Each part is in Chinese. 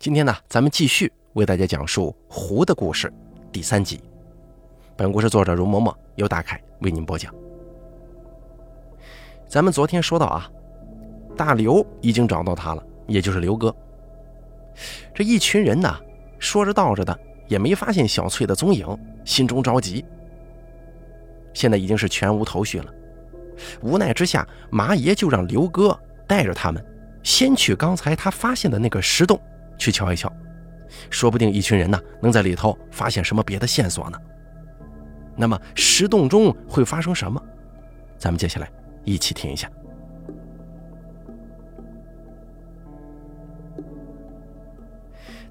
今天呢，咱们继续为大家讲述《狐的故事》第三集。本故事作者容嬷嬷由大凯为您播讲。咱们昨天说到啊，大刘已经找到他了，也就是刘哥。这一群人呢，说着道着的，也没发现小翠的踪影，心中着急。现在已经是全无头绪了，无奈之下，麻爷就让刘哥带着他们，先去刚才他发现的那个石洞。去瞧一瞧，说不定一群人呢能在里头发现什么别的线索呢。那么石洞中会发生什么？咱们接下来一起听一下。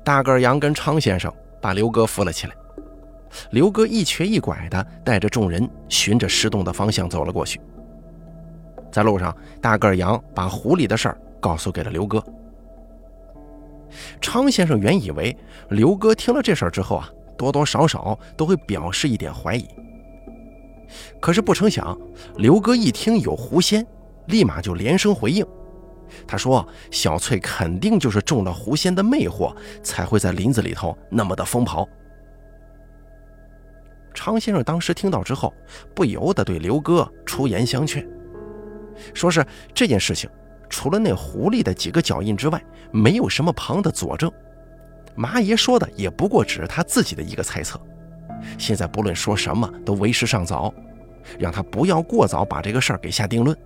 大个羊跟昌先生把刘哥扶了起来，刘哥一瘸一拐的带着众人循着石洞的方向走了过去。在路上，大个羊把狐狸的事儿告诉给了刘哥。昌先生原以为刘哥听了这事儿之后啊，多多少少都会表示一点怀疑。可是不成想，刘哥一听有狐仙，立马就连声回应。他说：“小翠肯定就是中了狐仙的魅惑，才会在林子里头那么的疯跑。”昌先生当时听到之后，不由得对刘哥出言相劝，说是这件事情。除了那狐狸的几个脚印之外，没有什么旁的佐证。麻爷说的也不过只是他自己的一个猜测。现在不论说什么都为时尚早，让他不要过早把这个事儿给下定论。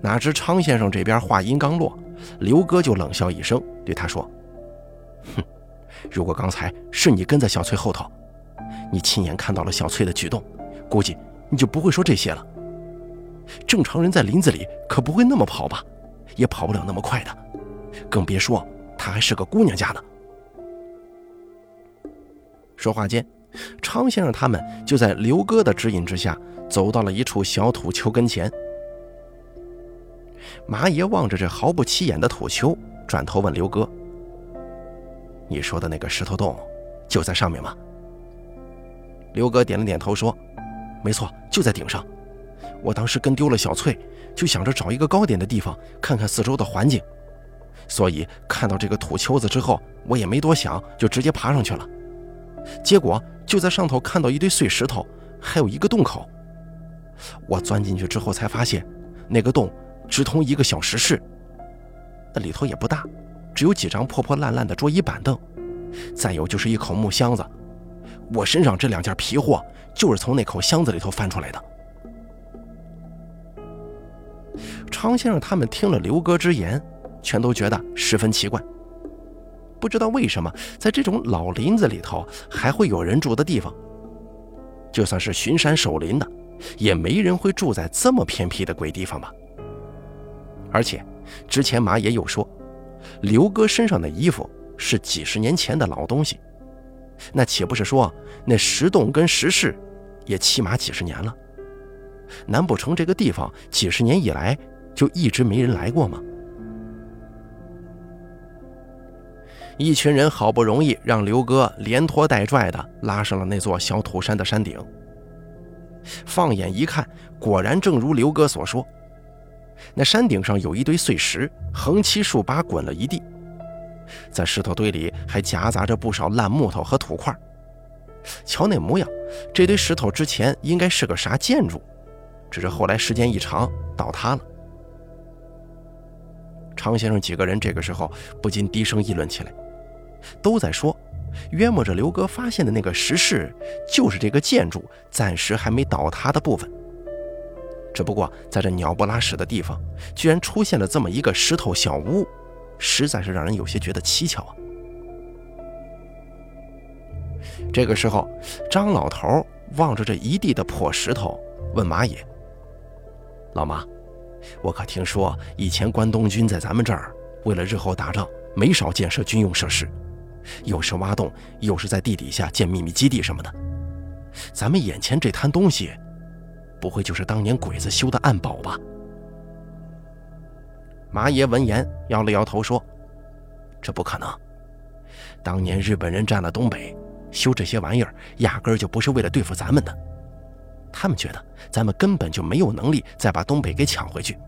哪知昌先生这边话音刚落，刘哥就冷笑一声，对他说：“哼，如果刚才是你跟在小翠后头，你亲眼看到了小翠的举动，估计你就不会说这些了。”正常人在林子里可不会那么跑吧，也跑不了那么快的，更别说她还是个姑娘家呢。说话间，昌先生他们就在刘哥的指引之下，走到了一处小土丘跟前。麻爷望着这毫不起眼的土丘，转头问刘哥：“你说的那个石头洞，就在上面吗？”刘哥点了点头说：“没错，就在顶上。”我当时跟丢了小翠，就想着找一个高点的地方看看四周的环境，所以看到这个土丘子之后，我也没多想，就直接爬上去了。结果就在上头看到一堆碎石头，还有一个洞口。我钻进去之后才发现，那个洞直通一个小石室，那里头也不大，只有几张破破烂烂的桌椅板凳，再有就是一口木箱子。我身上这两件皮货就是从那口箱子里头翻出来的。昌先生他们听了刘哥之言，全都觉得十分奇怪。不知道为什么，在这种老林子里头还会有人住的地方。就算是巡山守林的，也没人会住在这么偏僻的鬼地方吧？而且，之前马爷又说，刘哥身上的衣服是几十年前的老东西，那岂不是说那石洞跟石室也起码几十年了？难不成这个地方几十年以来？就一直没人来过吗？一群人好不容易让刘哥连拖带拽的拉上了那座小土山的山顶。放眼一看，果然正如刘哥所说，那山顶上有一堆碎石，横七竖八滚了一地，在石头堆里还夹杂着不少烂木头和土块。瞧那模样，这堆石头之前应该是个啥建筑，只是后来时间一长倒塌了。常先生几个人这个时候不禁低声议论起来，都在说，约摸着刘哥发现的那个石室就是这个建筑暂时还没倒塌的部分。只不过在这鸟不拉屎的地方，居然出现了这么一个石头小屋，实在是让人有些觉得蹊跷啊。这个时候，张老头望着这一地的破石头，问马野：“老马。”我可听说，以前关东军在咱们这儿，为了日后打仗，没少建设军用设施，又是挖洞，又是在地底下建秘密基地什么的。咱们眼前这摊东西，不会就是当年鬼子修的暗堡吧？马爷闻言摇了摇头说：“这不可能。当年日本人占了东北，修这些玩意儿，压根儿就不是为了对付咱们的。”他们觉得咱们根本就没有能力再把东北给抢回去。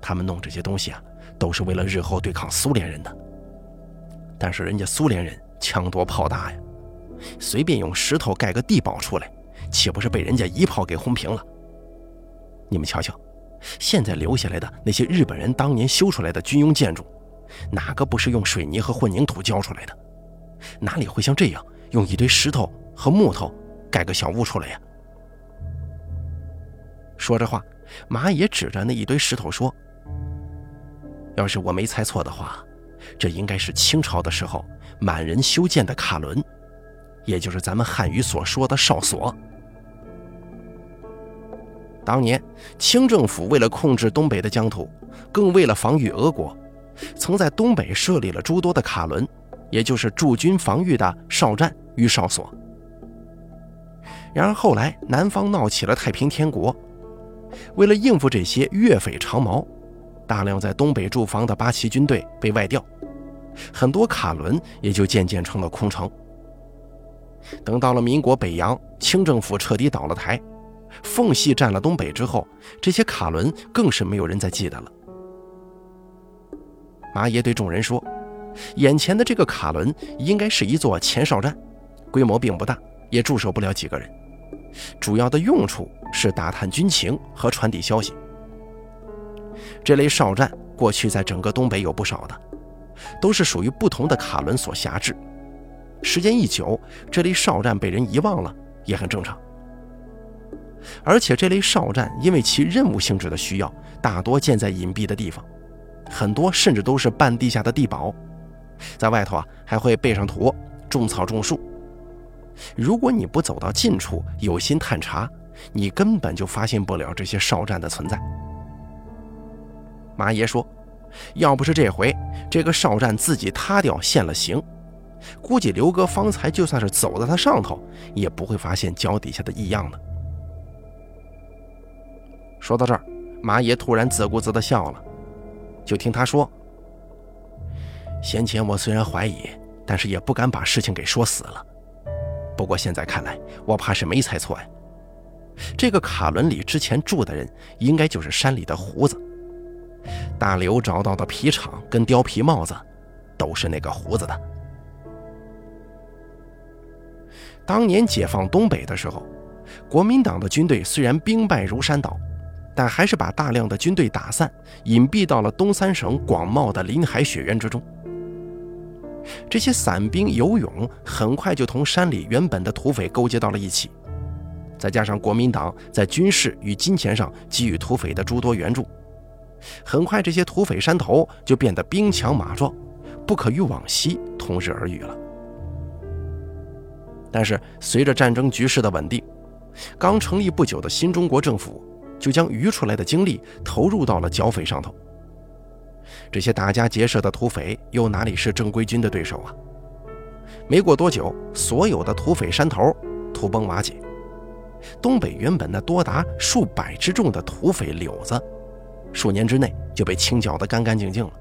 他们弄这些东西啊，都是为了日后对抗苏联人的。但是人家苏联人枪多炮大呀，随便用石头盖个地堡出来，岂不是被人家一炮给轰平了？你们瞧瞧，现在留下来的那些日本人当年修出来的军用建筑，哪个不是用水泥和混凝土浇出来的？哪里会像这样用一堆石头和木头盖个小屋出来呀？说着话，马野指着那一堆石头说：“要是我没猜错的话。”这应该是清朝的时候满人修建的卡伦，也就是咱们汉语所说的哨所。当年清政府为了控制东北的疆土，更为了防御俄国，曾在东北设立了诸多的卡伦，也就是驻军防御的哨站与哨所。然而后来南方闹起了太平天国，为了应付这些越匪长毛。大量在东北驻防的八旗军队被外调，很多卡伦也就渐渐成了空城。等到了民国北洋，清政府彻底倒了台，奉系占了东北之后，这些卡伦更是没有人再记得了。马爷对众人说：“眼前的这个卡伦应该是一座前哨站，规模并不大，也驻守不了几个人，主要的用处是打探军情和传递消息。”这类哨站过去在整个东北有不少的，都是属于不同的卡伦所辖制。时间一久，这类哨站被人遗忘了也很正常。而且这类哨站因为其任务性质的需要，大多建在隐蔽的地方，很多甚至都是半地下的地堡，在外头啊还会备上土，种草种树。如果你不走到近处，有心探查，你根本就发现不了这些哨站的存在。马爷说：“要不是这回这个哨站自己塌掉现了形，估计刘哥方才就算是走在他上头，也不会发现脚底下的异样的。”说到这儿，马爷突然自顾自地笑了。就听他说：“先前我虽然怀疑，但是也不敢把事情给说死了。不过现在看来，我怕是没猜错呀。这个卡伦里之前住的人，应该就是山里的胡子。”大刘找到的皮厂跟貂皮帽子，都是那个胡子的。当年解放东北的时候，国民党的军队虽然兵败如山倒，但还是把大量的军队打散，隐蔽到了东三省广袤的林海雪原之中。这些散兵游勇，很快就同山里原本的土匪勾结到了一起，再加上国民党在军事与金钱上给予土匪的诸多援助。很快，这些土匪山头就变得兵强马壮，不可与往昔同日而语了。但是，随着战争局势的稳定，刚成立不久的新中国政府就将余出来的精力投入到了剿匪上头。这些打家劫舍的土匪又哪里是正规军的对手啊？没过多久，所有的土匪山头土崩瓦解，东北原本那多达数百之众的土匪柳子。数年之内就被清剿得干干净净了。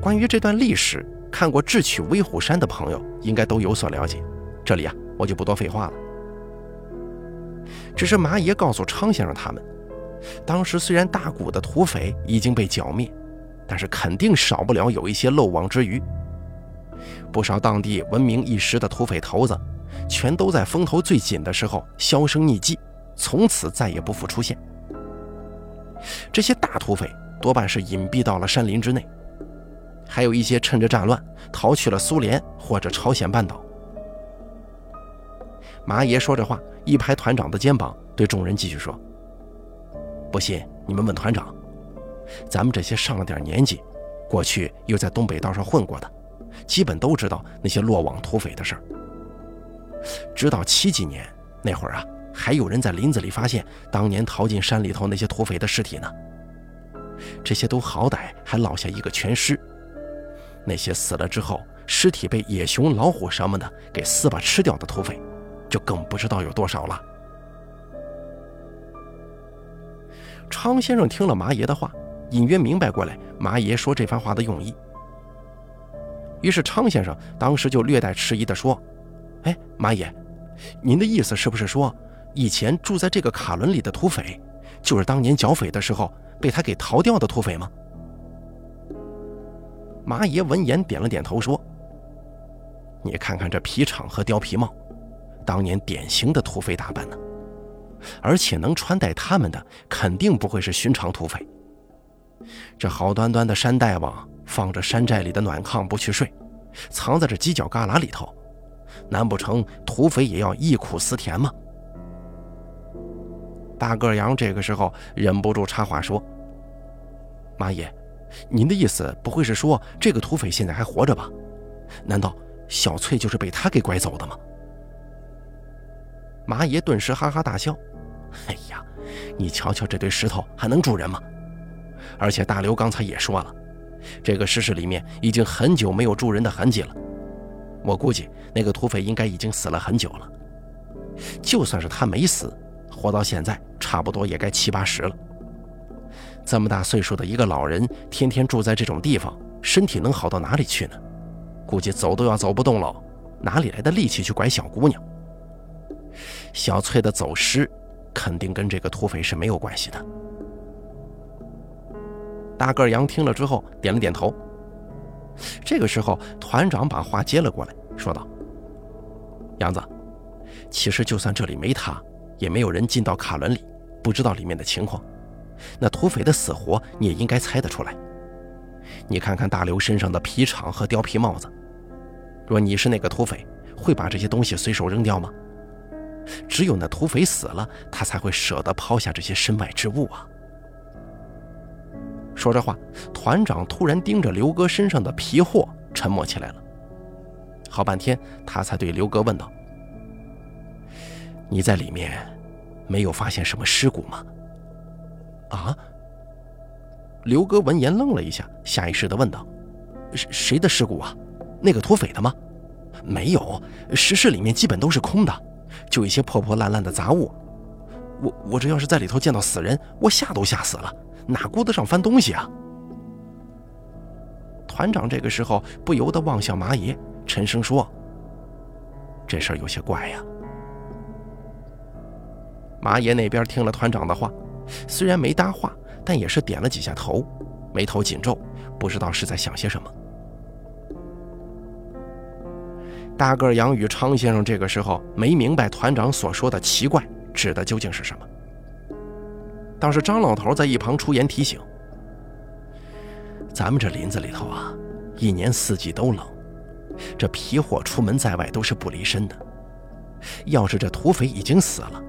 关于这段历史，看过《智取威虎山》的朋友应该都有所了解。这里啊，我就不多废话了。只是马爷告诉昌先生他们，当时虽然大股的土匪已经被剿灭，但是肯定少不了有一些漏网之鱼。不少当地闻名一时的土匪头子，全都在风头最紧的时候销声匿迹，从此再也不复出现。这些大土匪多半是隐蔽到了山林之内，还有一些趁着战乱逃去了苏联或者朝鲜半岛。马爷说着话，一拍团长的肩膀，对众人继续说：“不信你们问团长，咱们这些上了点年纪，过去又在东北道上混过的，基本都知道那些落网土匪的事儿。直到七几年那会儿啊。”还有人在林子里发现当年逃进山里头那些土匪的尸体呢。这些都好歹还落下一个全尸，那些死了之后尸体被野熊、老虎什么的给撕吧吃掉的土匪，就更不知道有多少了。昌先生听了麻爷的话，隐约明白过来麻爷说这番话的用意。于是昌先生当时就略带迟疑地说：“哎，麻爷，您的意思是不是说？”以前住在这个卡伦里的土匪，就是当年剿匪的时候被他给逃掉的土匪吗？麻爷闻言点了点头，说：“你看看这皮厂和貂皮帽，当年典型的土匪打扮呢。而且能穿戴他们的，肯定不会是寻常土匪。这好端端的山大王，放着山寨里的暖炕不去睡，藏在这犄角旮旯里头，难不成土匪也要忆苦思甜吗？”大个羊这个时候忍不住插话说：“马爷。”您的意思不会是说这个土匪现在还活着吧？难道小翠就是被他给拐走的吗？马爷顿时哈哈大笑：“哎呀，你瞧瞧这堆石头还能住人吗？而且大刘刚才也说了，这个尸室里面已经很久没有住人的痕迹了。我估计那个土匪应该已经死了很久了。就算是他没死，活到现在差不多也该七八十了。”这么大岁数的一个老人，天天住在这种地方，身体能好到哪里去呢？估计走都要走不动了，哪里来的力气去拐小姑娘？小翠的走失，肯定跟这个土匪是没有关系的。大个杨听了之后点了点头。这个时候，团长把话接了过来，说道：“杨子，其实就算这里没他，也没有人进到卡伦里，不知道里面的情况。”那土匪的死活你也应该猜得出来。你看看大刘身上的皮厂和貂皮帽子，若你是那个土匪，会把这些东西随手扔掉吗？只有那土匪死了，他才会舍得抛下这些身外之物啊！说着话，团长突然盯着刘哥身上的皮货，沉默起来了。好半天，他才对刘哥问道：“你在里面没有发现什么尸骨吗？”啊！刘哥闻言愣了一下，下意识地问道：“谁谁的尸骨啊？那个土匪的吗？”“没有，石室里面基本都是空的，就一些破破烂烂的杂物。我我这要是在里头见到死人，我吓都吓死了，哪顾得上翻东西啊？”团长这个时候不由得望向马爷，沉声说：“这事儿有些怪呀。”马爷那边听了团长的话。虽然没搭话，但也是点了几下头，眉头紧皱，不知道是在想些什么。大个杨与昌先生这个时候没明白团长所说的奇怪指的究竟是什么。倒是张老头在一旁出言提醒：“咱们这林子里头啊，一年四季都冷，这皮货出门在外都是不离身的。要是这土匪已经死了。”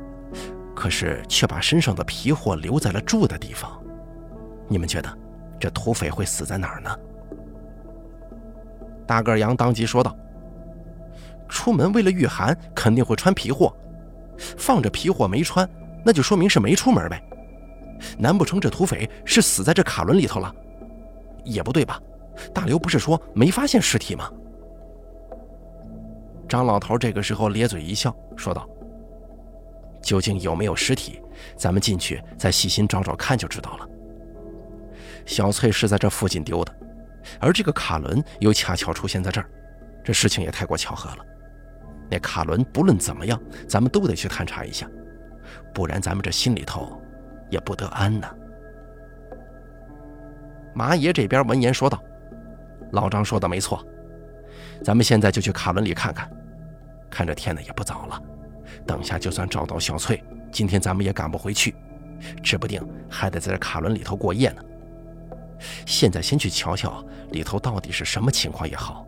可是却把身上的皮货留在了住的地方，你们觉得这土匪会死在哪儿呢？大个羊当即说道：“出门为了御寒，肯定会穿皮货，放着皮货没穿，那就说明是没出门呗。难不成这土匪是死在这卡伦里头了？也不对吧？大刘不是说没发现尸体吗？”张老头这个时候咧嘴一笑，说道。究竟有没有尸体？咱们进去再细心找找看就知道了。小翠是在这附近丢的，而这个卡伦又恰巧出现在这儿，这事情也太过巧合了。那卡伦不论怎么样，咱们都得去探查一下，不然咱们这心里头也不得安呢。马爷这边闻言说道：“老张说的没错，咱们现在就去卡伦里看看。看这天呢也不早了。”等下就算找到小翠，今天咱们也赶不回去，指不定还得在这卡伦里头过夜呢。现在先去瞧瞧里头到底是什么情况也好，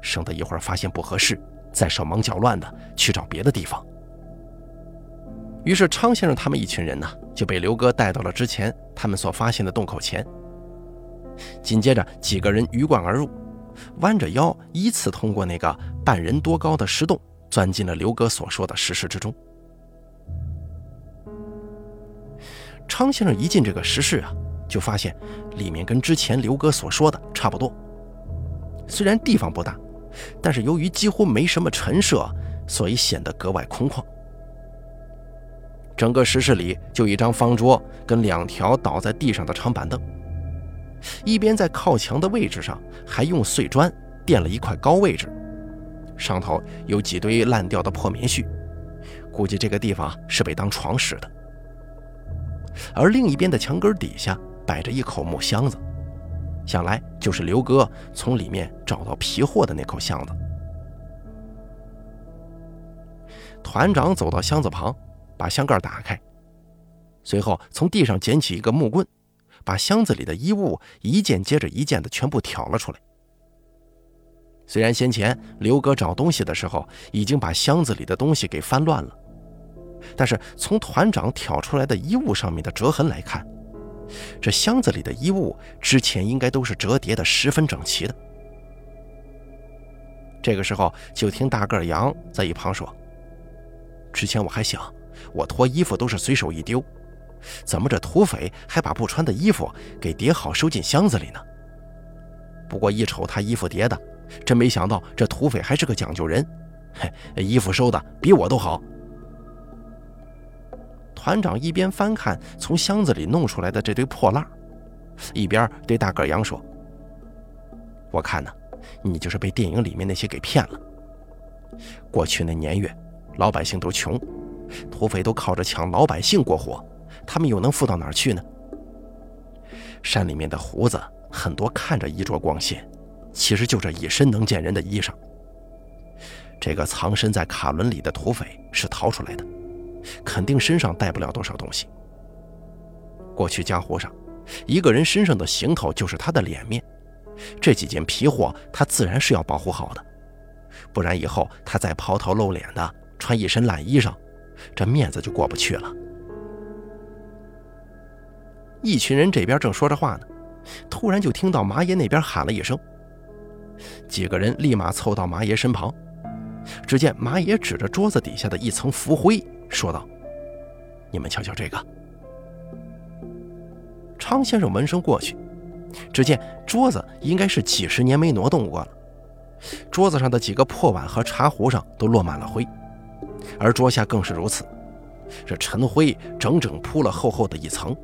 省得一会儿发现不合适，再手忙脚乱的去找别的地方。于是昌先生他们一群人呢就被刘哥带到了之前他们所发现的洞口前。紧接着几个人鱼贯而入，弯着腰依次通过那个半人多高的石洞。钻进了刘哥所说的石室之中。昌先生一进这个石室啊，就发现里面跟之前刘哥所说的差不多。虽然地方不大，但是由于几乎没什么陈设，所以显得格外空旷。整个石室里就一张方桌跟两条倒在地上的长板凳，一边在靠墙的位置上还用碎砖垫了一块高位置。上头有几堆烂掉的破棉絮，估计这个地方是被当床使的。而另一边的墙根底下摆着一口木箱子，想来就是刘哥从里面找到皮货的那口箱子。团长走到箱子旁，把箱盖打开，随后从地上捡起一个木棍，把箱子里的衣物一件接着一件的全部挑了出来。虽然先前刘哥找东西的时候已经把箱子里的东西给翻乱了，但是从团长挑出来的衣物上面的折痕来看，这箱子里的衣物之前应该都是折叠的十分整齐的。这个时候，就听大个杨在一旁说：“之前我还想，我脱衣服都是随手一丢，怎么这土匪还把不穿的衣服给叠好收进箱子里呢？不过一瞅他衣服叠的，真没想到这土匪还是个讲究人，嘿，衣服收的比我都好。”团长一边翻看从箱子里弄出来的这堆破烂，一边对大个杨说：“我看呢，你就是被电影里面那些给骗了。过去那年月，老百姓都穷，土匪都靠着抢老百姓过活，他们又能富到哪儿去呢？山里面的胡子很多，看着衣着光鲜，其实就这一身能见人的衣裳。这个藏身在卡伦里的土匪是逃出来的。”肯定身上带不了多少东西。过去江湖上，一个人身上的行头就是他的脸面，这几件皮货他自然是要保护好的，不然以后他再抛头露脸的穿一身烂衣裳，这面子就过不去了。一群人这边正说着话呢，突然就听到马爷那边喊了一声，几个人立马凑到马爷身旁，只见马爷指着桌子底下的一层浮灰。说道：“你们瞧瞧这个。”昌先生闻声过去，只见桌子应该是几十年没挪动过了，桌子上的几个破碗和茶壶上都落满了灰，而桌下更是如此，这尘灰整整铺了厚厚的一层，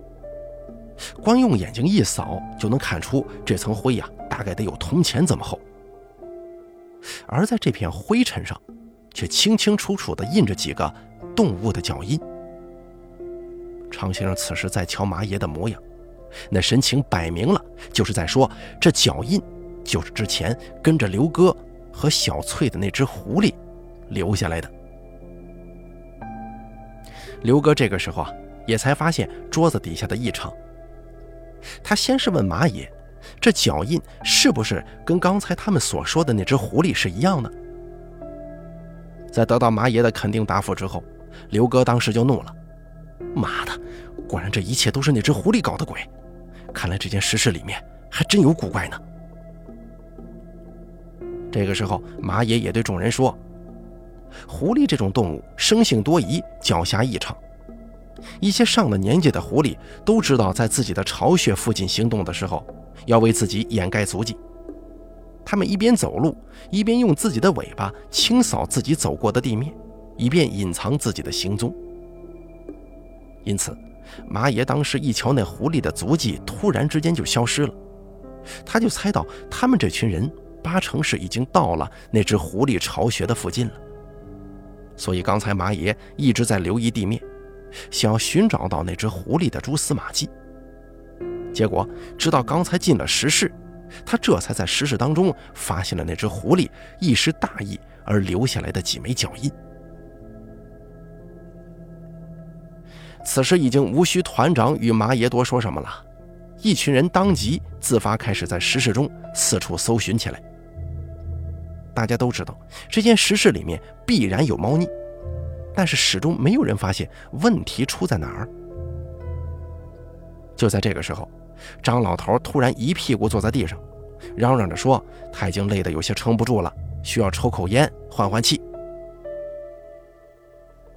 光用眼睛一扫就能看出这层灰呀，大概得有铜钱这么厚。而在这片灰尘上，却清清楚楚地印着几个。动物的脚印。常先生此时在瞧马爷的模样，那神情摆明了就是在说：这脚印就是之前跟着刘哥和小翠的那只狐狸留下来的。刘哥这个时候啊，也才发现桌子底下的异常。他先是问马爷：这脚印是不是跟刚才他们所说的那只狐狸是一样的？在得到马爷的肯定答复之后。刘哥当时就怒了：“妈的，果然这一切都是那只狐狸搞的鬼！看来这件实事里面还真有古怪呢。”这个时候，马爷也对众人说：“狐狸这种动物生性多疑，狡黠异常。一些上了年纪的狐狸都知道，在自己的巢穴附近行动的时候，要为自己掩盖足迹。他们一边走路，一边用自己的尾巴清扫自己走过的地面。”以便隐藏自己的行踪，因此，马爷当时一瞧那狐狸的足迹突然之间就消失了，他就猜到他们这群人八成是已经到了那只狐狸巢穴的附近了。所以刚才马爷一直在留意地面，想要寻找到那只狐狸的蛛丝马迹。结果直到刚才进了石室，他这才在石室当中发现了那只狐狸一时大意而留下来的几枚脚印。此时已经无需团长与马爷多说什么了，一群人当即自发开始在石室中四处搜寻起来。大家都知道这间石室里面必然有猫腻，但是始终没有人发现问题出在哪儿。就在这个时候，张老头突然一屁股坐在地上，嚷嚷着说他已经累得有些撑不住了，需要抽口烟换换气。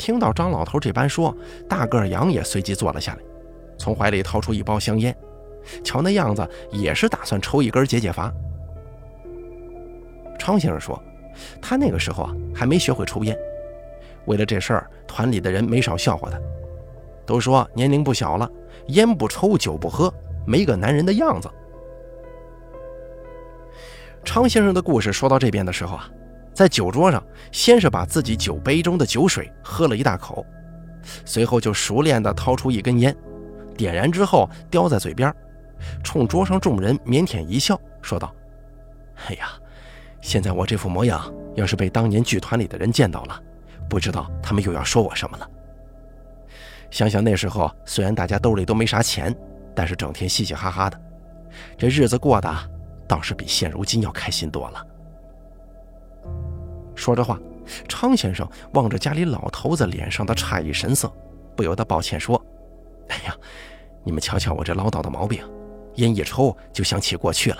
听到张老头这般说，大个杨也随即坐了下来，从怀里掏出一包香烟，瞧那样子也是打算抽一根解解乏。昌先生说，他那个时候啊还没学会抽烟，为了这事儿，团里的人没少笑话他，都说年龄不小了，烟不抽酒不喝，没个男人的样子。昌先生的故事说到这边的时候啊。在酒桌上，先是把自己酒杯中的酒水喝了一大口，随后就熟练地掏出一根烟，点燃之后叼在嘴边，冲桌上众人腼腆一笑，说道：“哎呀，现在我这副模样，要是被当年剧团里的人见到了，不知道他们又要说我什么了。想想那时候，虽然大家兜里都没啥钱，但是整天嘻嘻哈哈的，这日子过得倒是比现如今要开心多了。”说着话，昌先生望着家里老头子脸上的诧异神色，不由得抱歉说：“哎呀，你们瞧瞧我这唠叨的毛病。”烟一抽就想起过去了，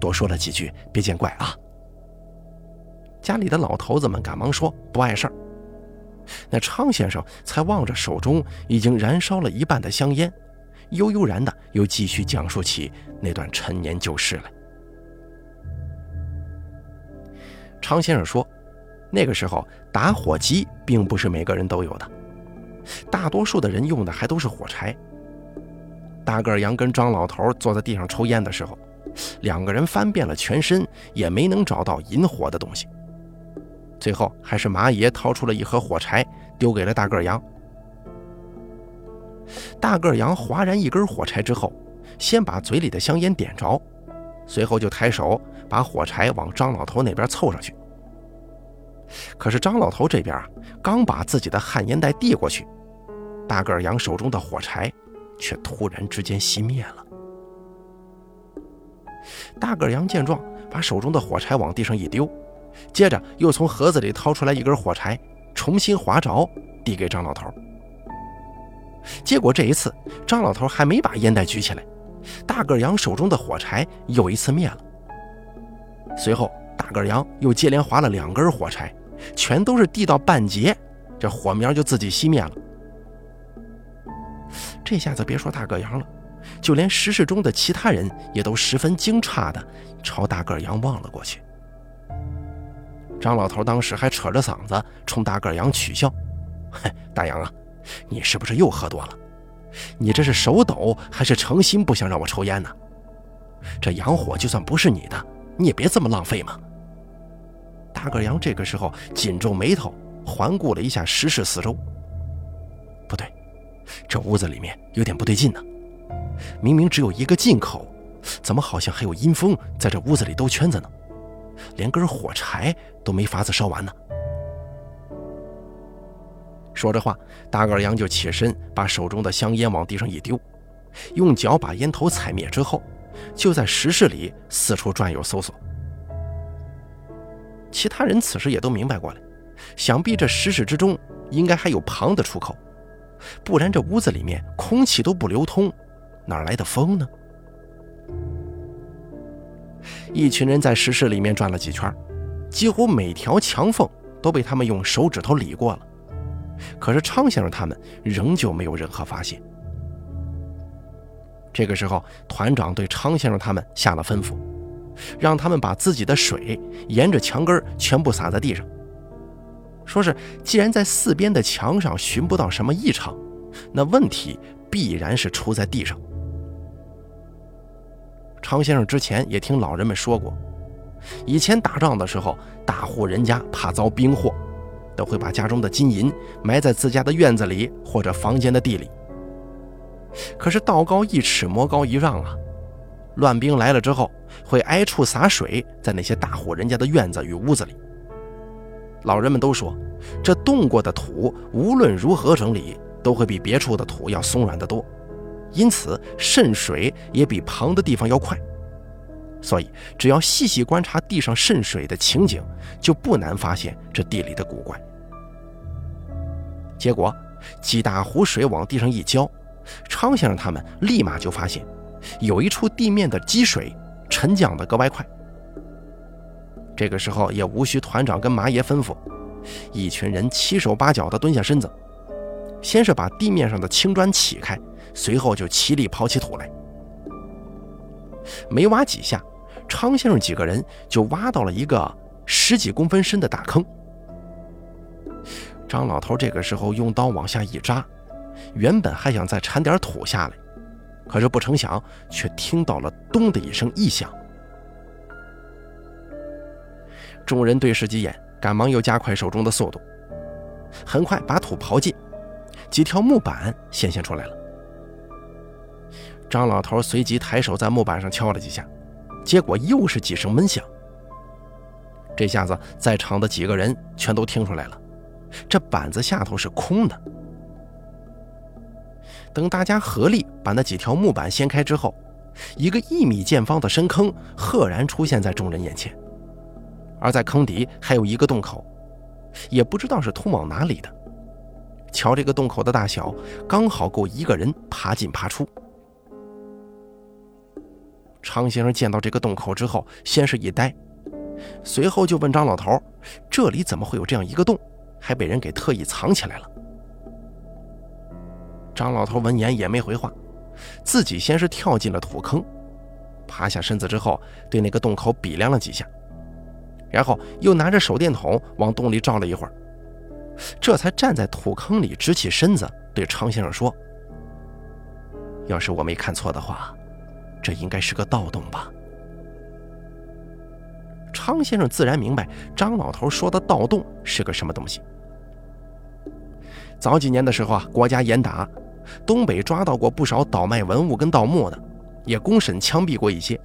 多说了几句，别见怪啊。家里的老头子们赶忙说不碍事儿。那昌先生才望着手中已经燃烧了一半的香烟，悠悠然的又继续讲述起那段陈年旧事来。昌先生说，那个时候打火机并不是每个人都有的，大多数的人用的还都是火柴。大个儿杨跟张老头坐在地上抽烟的时候，两个人翻遍了全身，也没能找到引火的东西。最后还是麻爷掏出了一盒火柴，丢给了大个儿杨。大个儿杨划燃一根火柴之后，先把嘴里的香烟点着，随后就抬手把火柴往张老头那边凑上去。可是张老头这边啊，刚把自己的旱烟袋递过去，大个杨手中的火柴。却突然之间熄灭了。大个杨见状，把手中的火柴往地上一丢，接着又从盒子里掏出来一根火柴，重新划着，递给张老头。结果这一次，张老头还没把烟袋举起来，大个杨手中的火柴又一次灭了。随后，大个羊又接连划了两根火柴，全都是递到半截，这火苗就自己熄灭了。这下子别说大个羊了，就连石室中的其他人也都十分惊诧的朝大个羊望了过去。张老头当时还扯着嗓子冲大个羊取笑：“嘿，大杨啊，你是不是又喝多了？你这是手抖还是诚心不想让我抽烟呢？这洋火就算不是你的，你也别这么浪费嘛。”大个杨这个时候紧皱眉头，环顾了一下石室四周，不对。这屋子里面有点不对劲呢，明明只有一个进口，怎么好像还有阴风在这屋子里兜圈子呢？连根火柴都没法子烧完呢。说着话，大个杨就起身，把手中的香烟往地上一丢，用脚把烟头踩灭之后，就在石室里四处转悠搜索。其他人此时也都明白过来，想必这石室之中应该还有旁的出口。不然这屋子里面空气都不流通，哪来的风呢？一群人在石室里面转了几圈，几乎每条墙缝都被他们用手指头理过了，可是昌先生他们仍旧没有任何发现。这个时候，团长对昌先生他们下了吩咐，让他们把自己的水沿着墙根全部洒在地上。说是，既然在四边的墙上寻不到什么异常，那问题必然是出在地上。常先生之前也听老人们说过，以前打仗的时候，大户人家怕遭兵祸，都会把家中的金银埋在自家的院子里或者房间的地里。可是道高一尺，魔高一丈啊，乱兵来了之后，会挨处洒水在那些大户人家的院子与屋子里。老人们都说，这动过的土无论如何整理，都会比别处的土要松软得多，因此渗水也比旁的地方要快。所以，只要细细观察地上渗水的情景，就不难发现这地里的古怪。结果，几大壶水往地上一浇，昌先生他们立马就发现，有一处地面的积水沉降得格外快。这个时候也无需团长跟麻爷吩咐，一群人七手八脚地蹲下身子，先是把地面上的青砖起开，随后就齐力刨起土来。没挖几下，昌先生几个人就挖到了一个十几公分深的大坑。张老头这个时候用刀往下一扎，原本还想再铲点土下来，可是不成想却听到了“咚”的一声异响。众人对视几眼，赶忙又加快手中的速度。很快把土刨尽，几条木板显现出来了。张老头随即抬手在木板上敲了几下，结果又是几声闷响。这下子在场的几个人全都听出来了，这板子下头是空的。等大家合力把那几条木板掀开之后，一个一米见方的深坑赫然出现在众人眼前，而在坑底还有一个洞口，也不知道是通往哪里的。瞧这个洞口的大小，刚好够一个人爬进爬出。常先生见到这个洞口之后，先是一呆，随后就问张老头：“这里怎么会有这样一个洞，还被人给特意藏起来了？”张老头闻言也没回话，自己先是跳进了土坑，爬下身子之后，对那个洞口比量了几下，然后又拿着手电筒往洞里照了一会儿，这才站在土坑里直起身子，对昌先生说：“要是我没看错的话。”这应该是个盗洞吧？昌先生自然明白张老头说的盗洞是个什么东西。早几年的时候啊，国家严打，东北抓到过不少倒卖文物跟盗墓的，也公审枪毙过一些。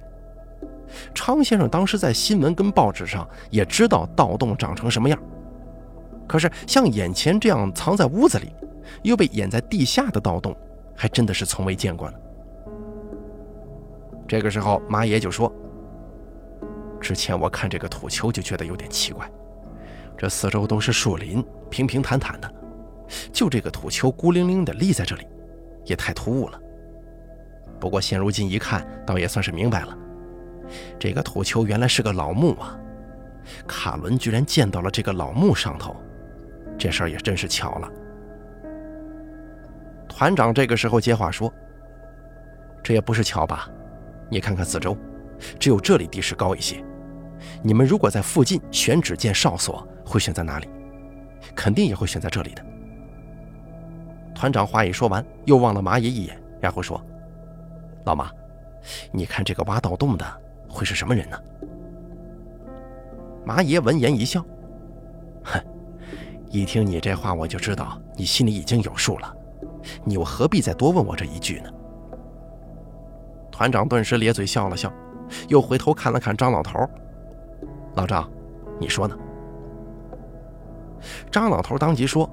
昌先生当时在新闻跟报纸上也知道盗洞长成什么样，可是像眼前这样藏在屋子里，又被掩在地下的盗洞，还真的是从未见过呢。这个时候，马爷就说：“之前我看这个土丘就觉得有点奇怪，这四周都是树林，平平坦坦的，就这个土丘孤零零的立在这里，也太突兀了。不过现如今一看，倒也算是明白了，这个土丘原来是个老墓啊！卡伦居然见到了这个老墓上头，这事儿也真是巧了。”团长这个时候接话说：“这也不是巧吧？”你看看四周，只有这里地势高一些。你们如果在附近选址建哨所，会选在哪里？肯定也会选在这里的。团长话一说完，又望了马爷一眼，然后说：“老马，你看这个挖盗洞的会是什么人呢？”马爷闻言一笑：“哼，一听你这话，我就知道你心里已经有数了。你又何必再多问我这一句呢？”团长顿时咧嘴笑了笑，又回头看了看张老头。老张，你说呢？张老头当即说：“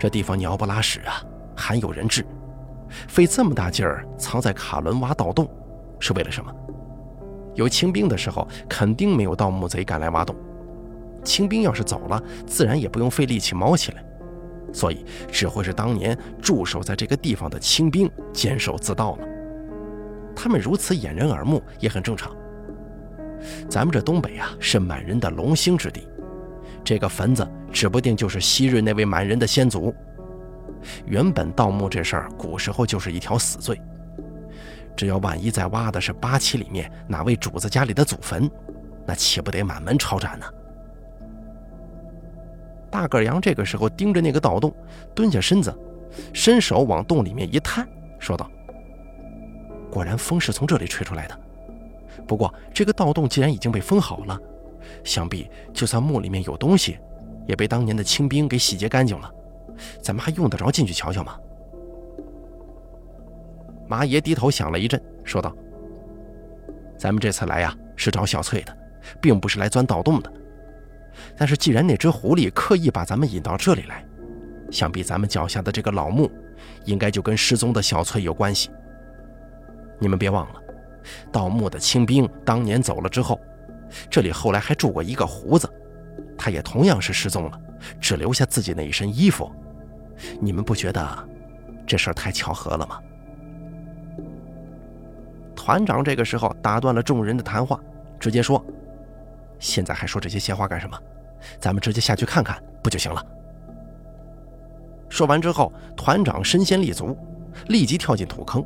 这地方鸟不拉屎啊，罕有人质，费这么大劲儿藏在卡伦挖盗洞，是为了什么？有清兵的时候，肯定没有盗墓贼敢来挖洞。清兵要是走了，自然也不用费力气猫起来，所以只会是当年驻守在这个地方的清兵监守自盗了。”他们如此掩人耳目也很正常。咱们这东北啊，是满人的龙兴之地，这个坟子指不定就是昔日那位满人的先祖。原本盗墓这事儿，古时候就是一条死罪。只要万一再挖的是八旗里面哪位主子家里的祖坟，那岂不得满门抄斩呢？大个杨这个时候盯着那个盗洞，蹲下身子，伸手往洞里面一探，说道。果然风是从这里吹出来的。不过这个盗洞既然已经被封好了，想必就算墓里面有东西，也被当年的清兵给洗劫干净了。咱们还用得着进去瞧瞧吗？麻爷低头想了一阵，说道：“咱们这次来呀，是找小翠的，并不是来钻盗洞的。但是既然那只狐狸刻意把咱们引到这里来，想必咱们脚下的这个老墓，应该就跟失踪的小翠有关系。”你们别忘了，盗墓的清兵当年走了之后，这里后来还住过一个胡子，他也同样是失踪了，只留下自己那一身衣服。你们不觉得这事儿太巧合了吗？团长这个时候打断了众人的谈话，直接说：“现在还说这些闲话干什么？咱们直接下去看看不就行了？”说完之后，团长身先立足，立即跳进土坑。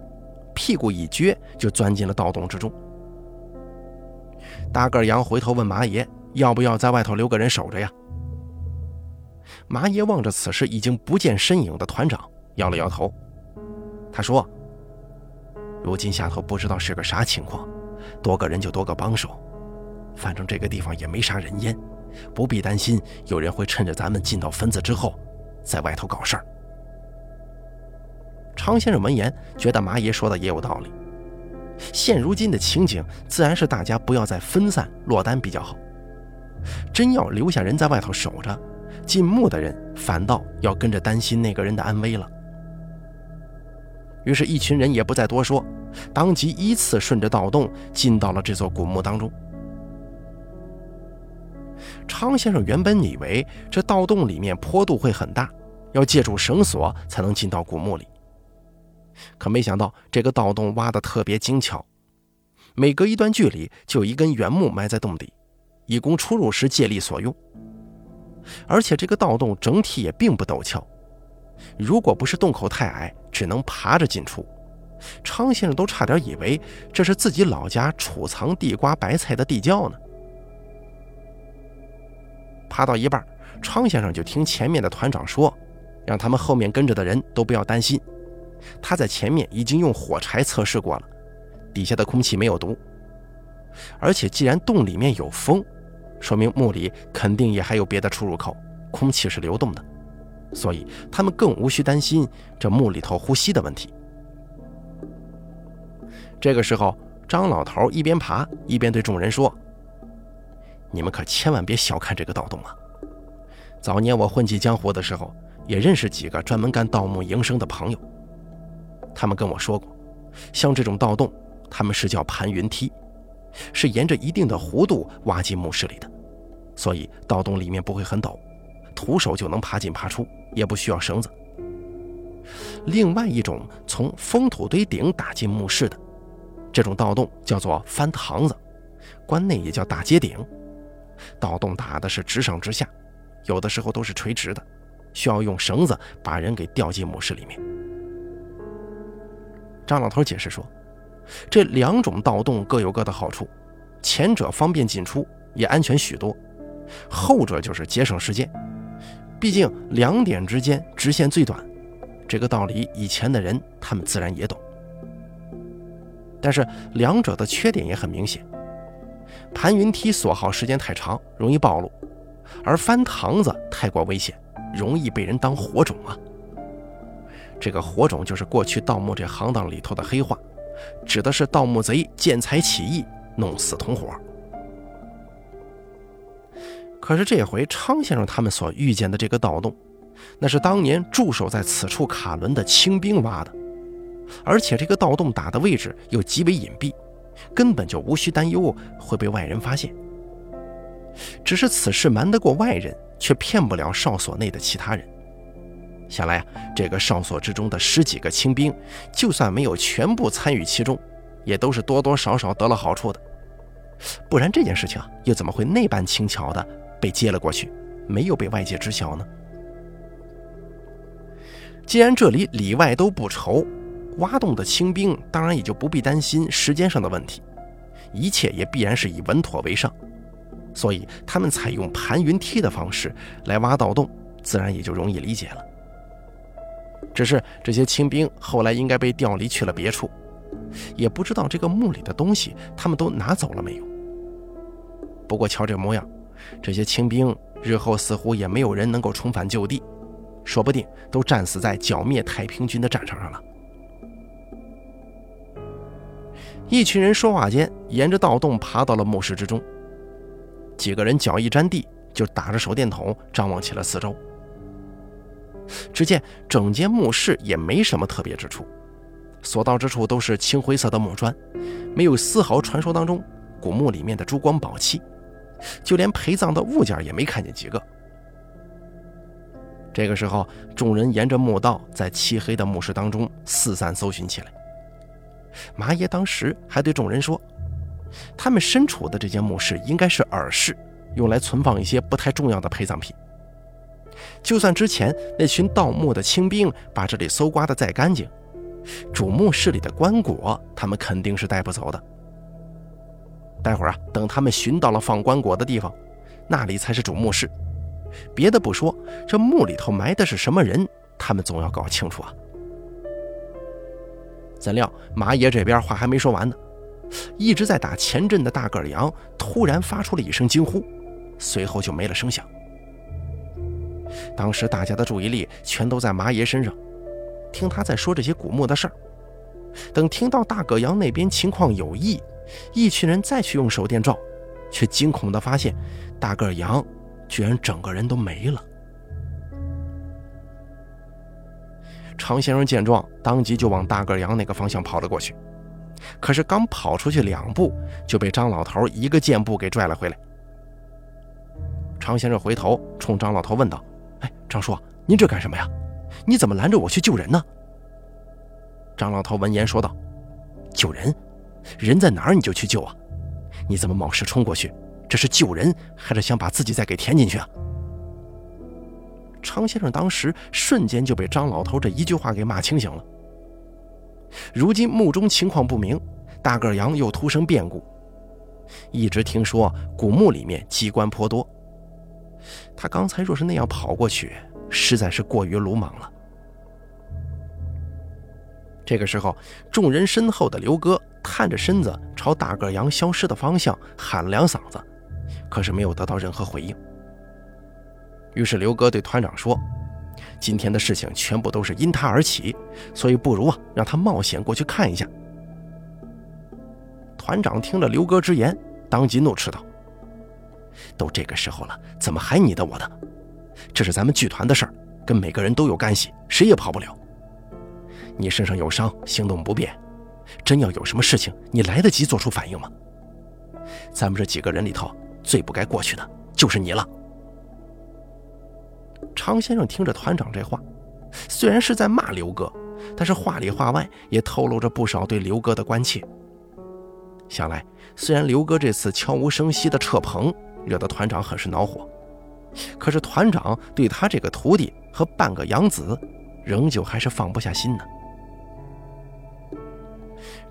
屁股一撅，就钻进了盗洞之中。大个杨回头问麻爷：“要不要在外头留个人守着呀？”麻爷望着此时已经不见身影的团长，摇了摇头。他说：“如今下头不知道是个啥情况，多个人就多个帮手。反正这个地方也没啥人烟，不必担心有人会趁着咱们进到坟子之后，在外头搞事儿。”常先生闻言，觉得麻爷说的也有道理。现如今的情景，自然是大家不要再分散落单比较好。真要留下人在外头守着，进墓的人反倒要跟着担心那个人的安危了。于是，一群人也不再多说，当即依次顺着盗洞进到了这座古墓当中。昌先生原本以为这盗洞里面坡度会很大，要借助绳索才能进到古墓里。可没想到，这个盗洞挖得特别精巧，每隔一段距离就有一根原木埋在洞底，以供出入时借力所用。而且这个盗洞整体也并不陡峭，如果不是洞口太矮，只能爬着进出。昌先生都差点以为这是自己老家储藏地瓜、白菜的地窖呢。爬到一半，昌先生就听前面的团长说，让他们后面跟着的人都不要担心。他在前面已经用火柴测试过了，底下的空气没有毒，而且既然洞里面有风，说明墓里肯定也还有别的出入口，空气是流动的，所以他们更无需担心这墓里头呼吸的问题。这个时候，张老头一边爬一边对众人说：“你们可千万别小看这个盗洞啊！早年我混迹江湖的时候，也认识几个专门干盗墓营生的朋友。”他们跟我说过，像这种盗洞，他们是叫盘云梯，是沿着一定的弧度挖进墓室里的，所以盗洞里面不会很陡，徒手就能爬进爬出，也不需要绳子。另外一种从封土堆顶打进墓室的，这种盗洞叫做翻堂子，关内也叫打街顶。盗洞打的是直上直下，有的时候都是垂直的，需要用绳子把人给吊进墓室里面。张老头解释说：“这两种盗洞各有各的好处，前者方便进出，也安全许多；后者就是节省时间。毕竟两点之间直线最短，这个道理以前的人他们自然也懂。但是两者的缺点也很明显：盘云梯锁耗时间太长，容易暴露；而翻堂子太过危险，容易被人当火种啊。”这个火种就是过去盗墓这行当里头的黑话，指的是盗墓贼见财起意，弄死同伙。可是这回昌先生他们所遇见的这个盗洞，那是当年驻守在此处卡伦的清兵挖的，而且这个盗洞打的位置又极为隐蔽，根本就无需担忧会被外人发现。只是此事瞒得过外人，却骗不了哨所内的其他人。想来啊，这个哨所之中的十几个清兵，就算没有全部参与其中，也都是多多少少得了好处的。不然这件事情啊，又怎么会那般轻巧的被接了过去，没有被外界知晓呢？既然这里里外都不愁，挖洞的清兵当然也就不必担心时间上的问题，一切也必然是以稳妥为上，所以他们采用盘云梯的方式来挖盗洞，自然也就容易理解了。只是这些清兵后来应该被调离去了别处，也不知道这个墓里的东西他们都拿走了没有。不过瞧这模样，这些清兵日后似乎也没有人能够重返旧地，说不定都战死在剿灭太平军的战场上了。一群人说话间，沿着盗洞爬到了墓室之中，几个人脚一沾地，就打着手电筒张望起了四周。只见整间墓室也没什么特别之处，所到之处都是青灰色的木砖，没有丝毫传说当中古墓里面的珠光宝气，就连陪葬的物件也没看见几个。这个时候，众人沿着墓道在漆黑的墓室当中四散搜寻起来。麻爷当时还对众人说：“他们身处的这间墓室应该是耳室，用来存放一些不太重要的陪葬品。”就算之前那群盗墓的清兵把这里搜刮的再干净，主墓室里的棺椁他们肯定是带不走的。待会儿啊，等他们寻到了放棺椁的地方，那里才是主墓室。别的不说，这墓里头埋的是什么人，他们总要搞清楚啊。怎料马爷这边话还没说完呢，一直在打前阵的大个儿羊突然发出了一声惊呼，随后就没了声响。当时大家的注意力全都在麻爷身上，听他在说这些古墓的事儿。等听到大葛阳那边情况有异，一群人再去用手电照，却惊恐地发现，大个羊居然整个人都没了。常先生见状，当即就往大个羊那个方向跑了过去。可是刚跑出去两步，就被张老头一个箭步给拽了回来。常先生回头冲张老头问道：“哎，张叔，您这干什么呀？你怎么拦着我去救人呢？”张老头闻言说道：“救人？人在哪儿你就去救啊？你怎么冒失冲过去？这是救人，还是想把自己再给填进去啊？”常先生当时瞬间就被张老头这一句话给骂清醒了。如今墓中情况不明，大个羊又突生变故，一直听说古墓里面机关颇多。他刚才若是那样跑过去，实在是过于鲁莽了。这个时候，众人身后的刘哥探着身子朝大个羊消失的方向喊了两嗓子，可是没有得到任何回应。于是刘哥对团长说。今天的事情全部都是因他而起，所以不如啊，让他冒险过去看一下。团长听了刘哥之言，当即怒斥道：“都这个时候了，怎么还你的我的？这是咱们剧团的事儿，跟每个人都有干系，谁也跑不了。你身上有伤，行动不便，真要有什么事情，你来得及做出反应吗？咱们这几个人里头，最不该过去的就是你了。”常先生听着团长这话，虽然是在骂刘哥，但是话里话外也透露着不少对刘哥的关切。想来，虽然刘哥这次悄无声息的撤棚，惹得团长很是恼火，可是团长对他这个徒弟和半个养子，仍旧还是放不下心呢。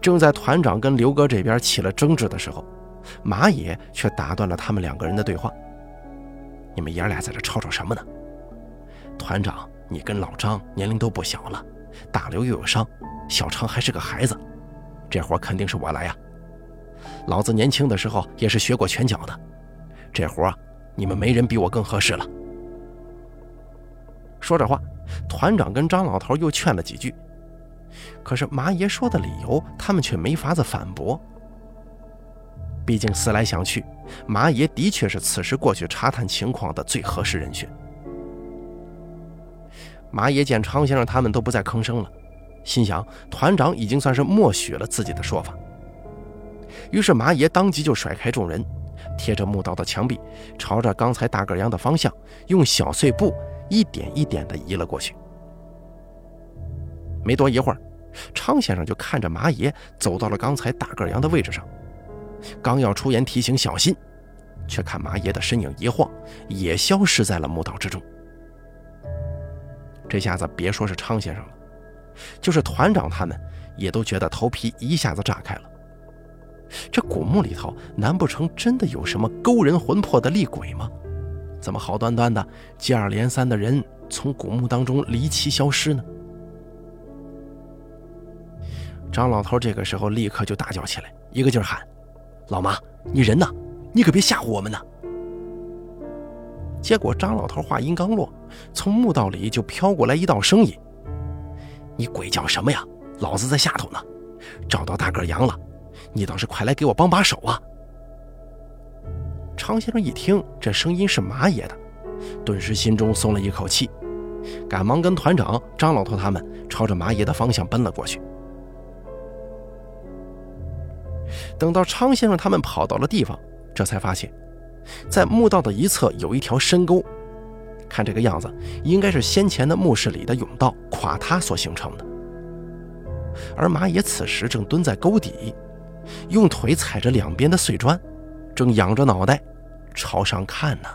正在团长跟刘哥这边起了争执的时候，马野却打断了他们两个人的对话：“你们爷俩在这吵吵什么呢？”团长，你跟老张年龄都不小了，大刘又有伤，小常还是个孩子，这活肯定是我来呀。老子年轻的时候也是学过拳脚的，这活你们没人比我更合适了。说着话，团长跟张老头又劝了几句，可是麻爷说的理由，他们却没法子反驳。毕竟思来想去，麻爷的确是此时过去查探情况的最合适人选。麻爷见常先生他们都不再吭声了，心想团长已经算是默许了自己的说法。于是麻爷当即就甩开众人，贴着墓道的墙壁，朝着刚才大个羊的方向，用小碎步一点一点地移了过去。没多一会儿，昌先生就看着马爷走到了刚才大个羊的位置上，刚要出言提醒小心，却看马爷的身影一晃，也消失在了墓道之中。这下子别说是昌先生了，就是团长他们也都觉得头皮一下子炸开了。这古墓里头，难不成真的有什么勾人魂魄的厉鬼吗？怎么好端端的接二连三的人从古墓当中离奇消失呢？张老头这个时候立刻就大叫起来，一个劲儿喊：“老妈，你人呢？你可别吓唬我们呢！”结果张老头话音刚落，从墓道里就飘过来一道声音：“你鬼叫什么呀？老子在下头呢，找到大个羊了，你倒是快来给我帮把手啊！”常先生一听这声音是马爷的，顿时心中松了一口气，赶忙跟团长张老头他们朝着马爷的方向奔了过去。等到常先生他们跑到了地方，这才发现。在墓道的一侧有一条深沟，看这个样子，应该是先前的墓室里的甬道垮塌所形成的。而马爷此时正蹲在沟底，用腿踩着两边的碎砖，正仰着脑袋朝上看呢。